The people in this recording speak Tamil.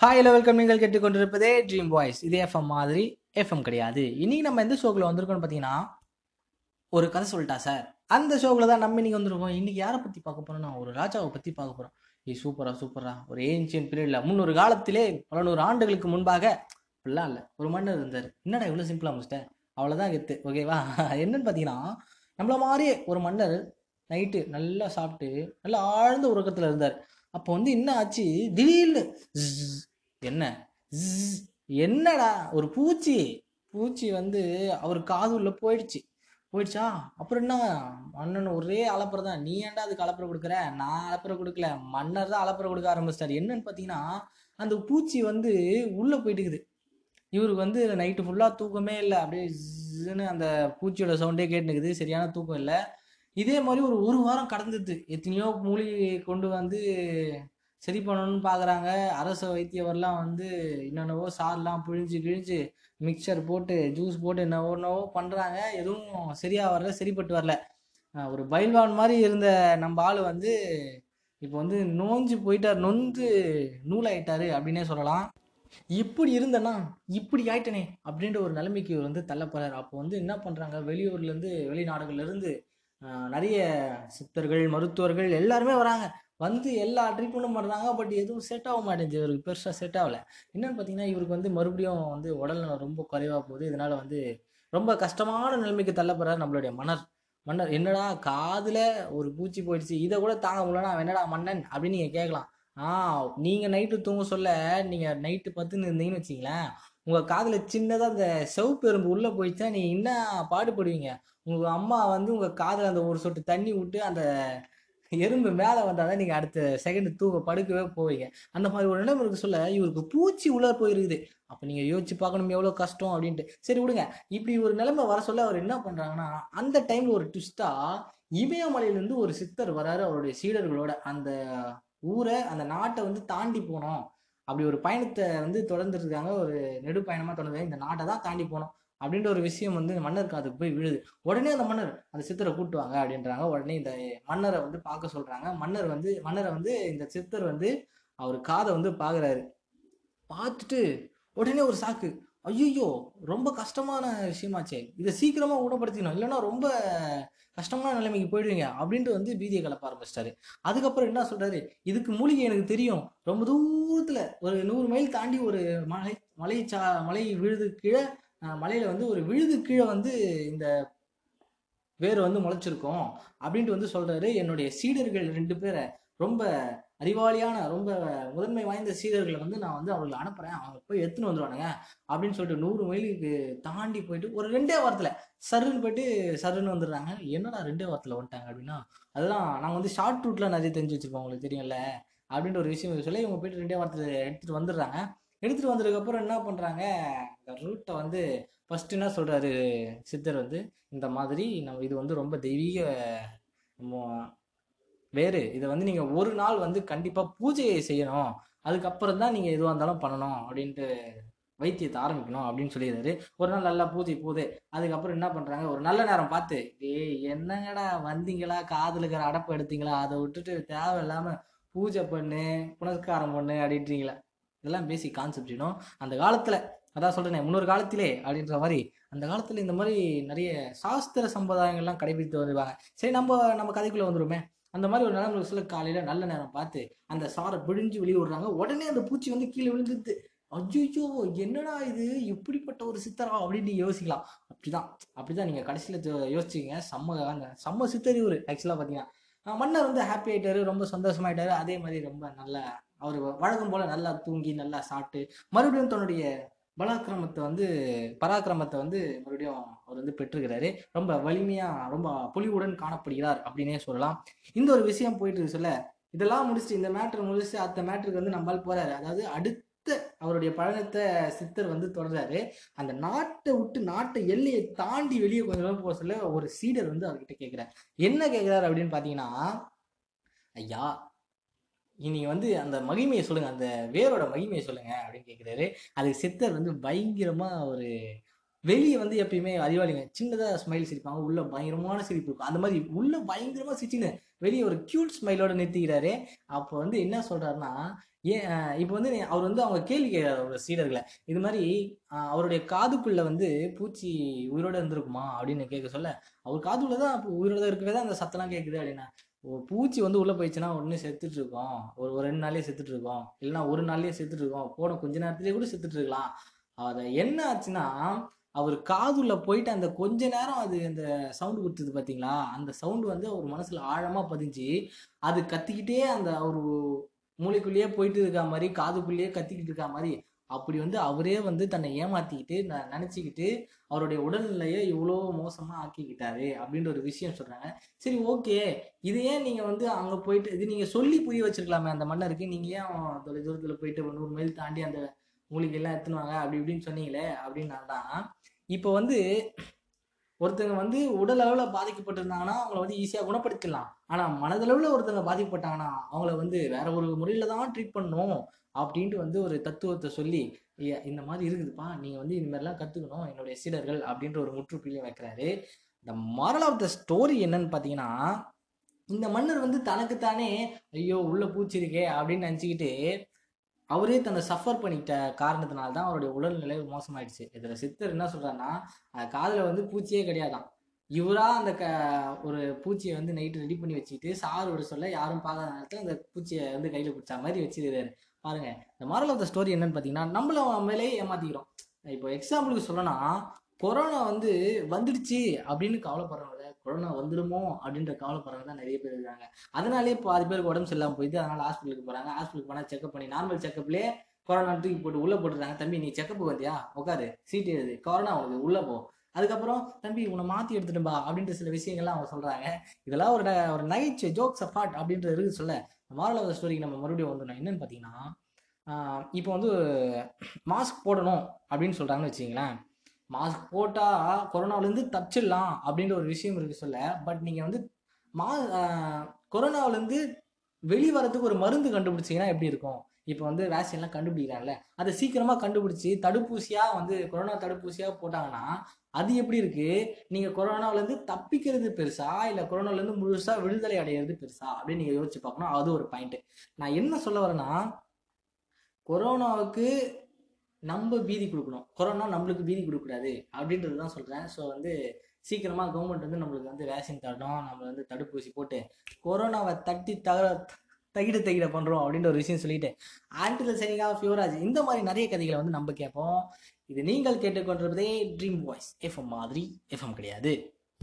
ஹாய் ஹலோ வெல்கம் நீங்கள் கேட்டுக்கொண்டிருப்பதே ட்ரீம் வாய்ஸ் இது எஃப்எம் மாதிரி எஃப்எம் கிடையாது. இன்னைக்கு நம்ம எந்த ஷோக்கில் வந்திருக்கோம்னு பார்த்தீங்கன்னா ஒரு கதை சொல்லிட்டா சார் அந்த ஷோக்கில் தான் நம்ம இன்னைக்கு வந்திருக்கோம். இன்னைக்கு யாரை பற்றி பார்க்க போகிறோம்னா ஒரு ராஜாவை பற்றி பார்க்க போகிறோம் ஏ சூப்பரா சூப்பரா ஒரு ஏன்ஷியன் பீரியடில் முந்நூறு காலத்திலே பல நூறு ஆண்டுகளுக்கு முன்பாக அப்படிலாம் இல்லை. ஒரு மன்னர் இருந்தார். என்னடா இவ்வளோ சிம்பிளாக முடிச்சிட்டேன் அவ்வளோதான் கெத்து. ஓகேவா என்னன்னு பார்த்தீங்கன்னா நம்மள மாதிரியே ஒரு மன்னர் நைட்டு நல்லா சாப்பிட்டு நல்லா ஆழ்ந்த உறக்கத்தில் இருந்தார். அப்போ வந்து என்ன ஆச்சு? திடீர்னு என்ன? என்னடா? ஒரு பூச்சி. பூச்சி வந்து அவர் காது உள்ள போயிடுச்சு. போயிடுச்சா? அப்புறம் என்ன? மன்னன் ஒரே அலப்பறை தான். நீ ஏன்டா அதுக்கு அலப்பறை கொடுக்குற? நான் அலப்பறை கொடுக்கல. மன்னர் தான் அலப்பறை கொடுக்க ஆரம்பிச்சிட்டாரு. என்னன்னு பார்த்தீங்கன்னா அந்த பூச்சி வந்து உள்ளே போயிட்டுக்குது. இவருக்கு வந்து நைட்டு ஃபுல்லாக தூக்கமே இல்லை. அப்படியே அந்த பூச்சியோட சவுண்டே கேட்டுனுக்குது. சரியான தூக்கம் இல்லை. இதே மாதிரி ஒரு ஒரு வாரம் கடந்துது எத்தனையோ மூலிகை கொண்டு வந்து சரி பண்ணணும்னு பார்க்குறாங்க அரசு வைத்தியவர்லாம் வந்து என்னென்னவோ சார்லாம் பிழிஞ்சு கிழிஞ்சு மிக்சர் போட்டு ஜூஸ் போட்டு என்னவோ என்னவோ பண்ணுறாங்க எதுவும் சரியாக வரல சரிப்பட்டு வரல. ஒரு பயில்வான் மாதிரி இருந்த நம்ம ஆள் வந்து இப்போ வந்து நோஞ்சு போயிட்டார் நொந்து நூலாயிட்டாரு அப்படின்னே சொல்லலாம். இப்படி இருந்தேன்னா இப்படி ஆயிட்டனே அப்படின்ற ஒரு நிலைமைக்கு இவர் வந்து தள்ளப்படுறாரு. அப்போ வந்து என்ன பண்ணுறாங்க வெளியூர்லேருந்து வெளிநாடுகள்லேருந்து நிறைய சித்தர்கள் மருத்துவர்கள் எல்லாருமே வராங்க. வந்து எல்லா ட்ரீட்மெண்ட்டும் பண்ணுறாங்க பட் எதுவும் செட் ஆக மாட்டேங்குது. இவருக்கு பெருசாக செட் ஆகலை. என்னென்னு பார்த்தீங்கன்னா இவருக்கு வந்து மறுபடியும் வந்து உடல்நலம் ரொம்ப குறைவாக போகுது. இதனால் வந்து ரொம்ப கஷ்டமான நிலைமைக்கு தள்ளப்படுறாரு நம்மளுடைய மன்னர். மன்னர் என்னடா காதில் ஒரு பூச்சி போயிடுச்சு. இதை கூட தாங்க முடியலனா என்னடா மன்னன்? அப்படின்னு நீங்கள் கேட்கலாம். ஆ நீங்கள் நைட்டு தூங்க சொல்ல. நீங்கள் நைட்டு பத்துன்னு இருந்தீங்கன்னு வச்சிங்களேன் உங்கள் காதில் சின்னதாக அந்த செவப்பு எறும்பு உள்ளே போயிடுச்சுன்னா நீங்கள் என்ன பாடுபடுவீங்க? உங்கள் அம்மா வந்து உங்கள் காதில் அந்த ஒரு சொட்டு தண்ணி விட்டு அந்த எறும்பு மேலே வந்தால் தான் நீங்கள் அடுத்த செகண்ட் தூங்க படுக்கவே போவீங்க. அந்த மாதிரி ஒரு நிலைமை சொல்ல இவருக்கு பூச்சி உள்ளே போயிருக்குது. அப்போ நீங்கள் யோசிச்சு பார்க்கணும் எவ்வளோ கஷ்டம் அப்படின்ட்டு. சரி விடுங்க. இப்படி ஒரு நிலைமை வர சொல்ல அவர் என்ன பண்ணுறாங்கன்னா அந்த டைமில் ஒரு ட்விஸ்ட்டாக இமயமலையிலேருந்து ஒரு சித்தர் வராரு அவருடைய சீடர்களோட. அந்த ஊரை அந்த நாட்டை வந்து தாண்டி போனோம். அப்படி ஒரு பயணத்தை வந்து தொடர்ந்துருக்காங்க. ஒரு நெடு பயணமாக தொடர்ந்து இந்த நாட்டை தான் தாண்டி போனோம். அப்படின்ற ஒரு விஷயம் வந்து மன்னர் காதுக்கு போய் விழுது. உடனே அந்த மன்னர் அந்த சித்தரை கூட்டுவாங்க அப்படின்றாங்க. உடனே இந்த மன்னரை வந்து பார்க்க சொல்றாங்க. மன்னர் வந்து மன்னரை வந்து இந்த சித்தர் வந்து அவர் காதை வந்து பார்க்குறாரு பார்த்துட்டு உடனே ஒரு சாக்கு. ஐயோ ரொம்ப கஷ்டமான விஷயமாச்சே. இதை சீக்கிரமாக குணப்படுத்திக்கணும். இல்லைன்னா ரொம்ப கஷ்டமான நிலைமைக்கு போயிடுவீங்க அப்படின்ட்டு வந்து பீதியை கலப்ப ஆரம்பிச்சிட்டாரு. அதுக்கப்புறம் என்ன சொல்றாரு? இதுக்கு மூலிகை எனக்கு தெரியும். ரொம்ப தூரத்தில் ஒரு நூறு மைல் தாண்டி ஒரு மலை மலை சா மலை விழுது கீழே மலையில் வந்து ஒரு விழுது கீழே வந்து இந்த வேர் வந்து முளைச்சிருக்கும் அப்படின்ட்டு வந்து சொல்கிறாரு என்னுடைய சீடர்கள் ரெண்டு பேரை ரொம்ப அறிவாளியான ரொம்ப முதன்மை வாய்ந்த சீடர்களை வந்து நான் வந்து அவர்களை அனுப்புகிறேன் அவங்க போய் எடுத்துன்னு வந்துடுவானுங்க அப்படின்னு சொல்லிட்டு நூறு மைலுக்கு தாண்டி போயிட்டு ஒரு ரெண்டே வாரத்தில் சருன்னு போயிட்டு சருன்னு வந்துடுறாங்க. என்னடா ரெண்டே வாரத்தில் வந்துட்டாங்க அப்படின்னா? அதெல்லாம் நாங்கள் வந்து ஷார்ட் ரூட்லாம் நிறைய தெரிஞ்சு வச்சுருப்போம் உங்களுக்கு தெரியும்ல அப்படின்ற ஒரு விஷயம் சொல்லி இவங்க போயிட்டு ரெண்டே வாரத்தில் எடுத்துகிட்டு வந்துடுறாங்க. எடுத்துகிட்டு வந்ததுக்கப்புறம் என்ன பண்ணுறாங்க இந்த ரூட்டை வந்து ஃபஸ்ட்டு என்ன சொல்கிறாரு சித்தர் வந்து இந்த மாதிரி நம்ம இது வந்து ரொம்ப தெய்வீக மோ- வேறு. இதை வந்து நீங்கள் ஒரு நாள் வந்து கண்டிப்பாக பூஜையை செய்யணும். அதுக்கப்புறம் தான் நீங்கள் எதுவாக இருந்தாலும் பண்ணணும் அப்படின்ட்டு வைத்தியத்தை ஆரம்பிக்கணும் அப்படின்னு சொல்லிடுறாரு. ஒரு நாள் நல்லா பூஜை போகுது. அதுக்கப்புறம் என்ன பண்றாங்க? ஒரு நல்ல நேரம் பார்த்து ஏய் என்னங்கடா வந்தீங்களா? காதுல இருக்கிற அடப்பு எடுத்தீங்களா? அதை விட்டுட்டு தேவையில்லாம பூஜை பண்ணு புனஸ்காரம் பண்ணு அப்படின்றீங்களா? இதெல்லாம் பேசி கான்செப்ட் இடம். அந்த காலத்தில் அதான் சொல்கிறேன் முன்னொரு காலத்திலே அப்படின்ற மாதிரி அந்த காலத்தில் இந்த மாதிரி நிறைய சாஸ்திர சம்பிரதாயங்கள்லாம் கடைபிடித்து வருவாங்க சரி நம்ம நம்ம கதைக்குள்ளே வந்துருமே அந்த மாதிரி ஒரு நிலம் சொல்ல காலையில் நல்ல நேரம் பார்த்து அந்த சாரை பிழிஞ்சு வெளியே விடுறாங்க உடனே அந்த பூச்சி வந்து கீழே விழுந்துருது. ஐயோ என்னடா இது? இப்படிப்பட்ட ஒரு சித்தரா? அப்படின்னு யோசிக்கலாம். அப்படிதான். அப்படிதான் நீங்கள் கடைசியில் யோசிச்சிங்க செம்ம அந்த செம்ம சித்தறிவு ஆக்சுவலாக ஆக்சுவலா மன்னர் வந்து ஹாப்பி ஆகிட்டாரு ரொம்ப சந்தோஷமாயிட்டாரு. அதே மாதிரி ரொம்ப நல்ல அவர் வழக்கம் போல நல்லா தூங்கி நல்லா சாப்பிட்டு மறுபடியும் தன்னுடைய பலாக்கிரமத்தை வந்து பராக்கிரமத்தை வந்து மறுபடியும் அவர் வந்து பெற்றுக்கிறாரு ரொம்ப வலிமையா ரொம்ப பொலிவுடன் காணப்படுகிறார் அப்படின்னே சொல்லலாம். இந்த ஒரு விஷயம் போயிட்டு இருக்கு சொல்ல இதெல்லாம் முடிச்சுட்டு இந்த மேட்ரு முடிச்சு அடுத்த மேட்ருக்கு வந்து நம்மால் போறாரு. அதாவது அடுத்த அவருடைய பழனத்தை சித்தர் வந்து தொடர்றாரு. அந்த நாட்டை விட்டு நாட்டை எல்லையை தாண்டி வெளியே கொஞ்ச நேரம் போக சொல்ல ஒரு சீடர் வந்து அவர்கிட்ட கேட்கிறார் என்ன கேட்கிறாரு அப்படின்னு பாத்தீங்கன்னா ஐயா நீங்கள் வந்து அந்த மகிமையை சொல்லுங்க அந்த வேரோட மகிமையை சொல்லுங்க அப்படின்னு கேட்குறாரு அதுக்கு சித்தர் வந்து பயங்கரமா ஒரு வெளியே வந்து எப்பயுமே அறிவாளிங்க. சின்னதாக ஸ்மைல் சிரிப்பாங்க உள்ள பயங்கரமான சிரிப்பு இருக்கும். அந்த மாதிரி உள்ள பயங்கரமாக சிரிச்சுன்னு வெளியே ஒரு க்யூட் ஸ்மைலோட நிறுத்திக்கிறாரு. அப்போ வந்து என்ன சொல்றாருன்னா ஏன் இப்போ வந்து நீ- அவர் வந்து அவங்க கேள்வி கேட்கிறார் ஒரு சீடர்களை இது மாதிரி அவருடைய காதுக்குள்ள வந்து பூச்சி உயிரோட இருந்திருக்குமா அப்படின்னு கேட்க சொல்ல அவர் காதுக்குள்ள தான் உயிரோட இருக்கவே தான் அந்த சத்தம்லாம் கேட்குது அப்படின்னா ஒரு பூச்சி வந்து உள்ளே போயிடுச்சுன்னா உடனே செத்துட்டு இருக்கோம் ஒரு ஒரு ரெண்டு நாள்லேயே செத்துட்டு இருக்கோம் இல்லைன்னா ஒரு நாள்லேயே செத்துட்டு இருக்கோம் போன கொஞ்ச நேரத்துலேயே கூட செத்துட்டு இருக்கலாம் அதை என்ன ஆச்சுன்னா அவர் காதுள்ள போயிட்டு அந்த கொஞ்ச நேரம் அது அந்த சவுண்டு கொடுத்தது பார்த்தீங்களா அந்த சவுண்டு வந்து அவர் மனசில் ஆழமாக பதிஞ்சு அது கத்திக்கிட்டே அந்த அவர் மூளைக்குள்ளேயே போயிட்டு இருக்க மாதிரி காதுக்குள்ளேயே கத்திக்கிட்டு இருக்க மாதிரி அப்படி வந்து அவரே வந்து தன்னை ஏமாத்திக்கிட்டு நான் நினச்சிக்கிட்டு அவருடைய உடல்நிலையை இவ்வளோ மோசமாக ஆக்கிக்கிட்டாரு அப்படின்ற ஒரு விஷயம் சொல்கிறாங்க சரி ஓகே. இது ஏன் நீங்கள் வந்து அங்கே போயிட்டு இது நீங்கள் சொல்லி புரிய வச்சிருக்கலாமே அந்த மன்னருக்கு நீங்கள் ஏன் தொலை தூரத்தில் போயிட்டு ஒரு நூறு மைல் தாண்டி அந்த மூலிகையெல்லாம் எல்லாம் அப்படி இப்படின்னு சொன்னீங்களே அப்படின்னா தான் இப்போ வந்து ஒருத்தங்க வந்து உடல் அளவில் பாதிக்கப்பட்டிருந்தாங்கன்னா அவங்கள வந்து ஈஸியாக குணப்படுத்திடலாம். ஆனால் மனதளவில் ஒருத்தங்க பாதிக்கப்பட்டாங்கன்னா அவங்கள வந்து வேற ஒரு முறையில் தான் ட்ரீட் பண்ணணும் அப்படின்ட்டு வந்து ஒரு தத்துவத்தை சொல்லி இந்த மாதிரி இருக்குதுப்பா. நீங்கள் வந்து இந்த கற்றுக்கணும் என்னுடைய சீடர்கள் அப்படின்ற ஒரு முற்றுப்புள்ளியும் வைக்கிறாரு. இந்த மாரல் ஆஃப் த ஸ்டோரி என்னன்னு பார்த்தீங்கன்னா இந்த மன்னர் வந்து தனக்குத்தானே ஐயோ உள்ள பூச்சி இருக்கே அப்படின்னு நினச்சிக்கிட்டு அவரே தன்னை சஃபர் பண்ணிக்கிட்ட காரணத்தினால தான் அவருடைய உடல்நிலை மோசமாயிடுச்சு. இதில் சித்தர் என்ன சொல்கிறாருன்னா காதில் வந்து பூச்சியே கிடையாதான் இவராக அந்த க ஒரு பூச்சியை வந்து நைட்டு ரெடி பண்ணி வச்சுக்கிட்டு சாறு விட சொல்ல யாரும் பார்க்காத நேரத்தில் அந்த பூச்சியை வந்து கையில் பிடிச்ச மாதிரி வச்சுருக்காரு பாருங்க இந்த மாரல் ஆஃப் த ஸ்டோரி என்னன்னு பார்த்தீங்கன்னா நம்மள மேலே ஏமாத்திக்கிறோம். இப்போ எக்ஸாம்பிளுக்கு சொல்லணும்னா கொரோனா வந்து வந்துடுச்சு அப்படின்னு கவலைப்படுறவங்க கொரோனா வந்துடுமோ அப்படின்ற கவலைப்படுறவங்க தான் நிறைய பேர் இருக்காங்க. அதனாலே பாதி பேருக்கு உடம்பு சரியில்லாம போயிட்டு அதனால ஹாஸ்பிட்டலுக்கு போகிறாங்க ஹாஸ்பிட்டலுக்கு போனால் செக்அப் பண்ணி நார்மல் செக்அப்லேயே கொரோனா தூக்கி போட்டு உள்ளே போட்டுறாங்க. தம்பி நீ செக்கப்புக்கு வந்தியா? உட்காரு சீட் எழுது. கொரோனா உனக்கு உள்ளே போ. அதுக்கப்புறம் தம்பி உன்னை மாற்றி எடுத்துட்டும்பா அப்படின்ற சில விஷயங்கள்லாம் அவங்க சொல்கிறாங்க இதெல்லாம் ஒரு ந- ஒரு நகைச்சுவை ஜோக்ஸ் அஃபாட் அப்படின்றது இருக்கு சொல்ல. மாரல் ஆஃப் ஸ்டோரிக்கு நம்ம மறுபடியும் வந்துடணும். என்னன்னு பார்த்தீங்கன்னா இப்போ வந்து மாஸ்க் போடணும் அப்படின்னு சொல்கிறாங்கன்னு வச்சுங்களேன் மாஸ்க் போட்டா கொரோனாவிலேருந்து தப்பிச்சிடலாம் அப்படின்ற ஒரு விஷயம் இருக்கு சொல்ல. பட் நீங்கள் வந்து மா கொரோனாவிலேருந்து வெளி வரத்துக்கு ஒரு மருந்து கண்டுபிடிச்சீங்கன்னா எப்படி இருக்கும்? இப்போ வந்து வேக்சின்லாம் கண்டுபிடிக்கிறாங்கல்ல. அதை சீக்கிரமாக கண்டுபிடிச்சி தடுப்பூசியாக வந்து கொரோனா தடுப்பூசியாக போட்டாங்கன்னா அது எப்படி இருக்குது நீங்கள் கொரோனாவிலேருந்து தப்பிக்கிறது பெருசா? இல்லை கொரோனாவிலேருந்து முழுசாக விடுதலை அடையிறது பெருசா? அப்படின்னு நீங்கள் யோசிச்சு பார்க்கணும். அது ஒரு பாயிண்ட்டு நான் என்ன சொல்ல வரேன்னா கொரோனாவுக்கு நம்ம பீதி கொடுக்கணும். கொரோனா நம்மளுக்கு பீதி கொடுக்கூடாது அப்படின்றது தான் சொல்கிறேன் ஸோ வந்து சீக்கிரமாக கவர்மெண்ட் வந்து நம்மளுக்கு வந்து வேக்சின் தரணும். நம்ம வந்து தடுப்பூசி போட்டு கொரோனாவை தட்டி தகர தகிட தகிட பண்ணுறோம் அப்படின்ற ஒரு விஷயம் சொல்லிட்டு ஆண்டில் சரிங்கா ஃபியூராஜ் இந்த மாதிரி நிறைய கதைகளை வந்து நம்ம கேட்போம். இது நீங்கள் கேட்டுக்கொண்டிருப்பதே ட்ரீம் வாய்ஸ் எஃப்எம் மாதிரி எஃப்எம் கிடையாது.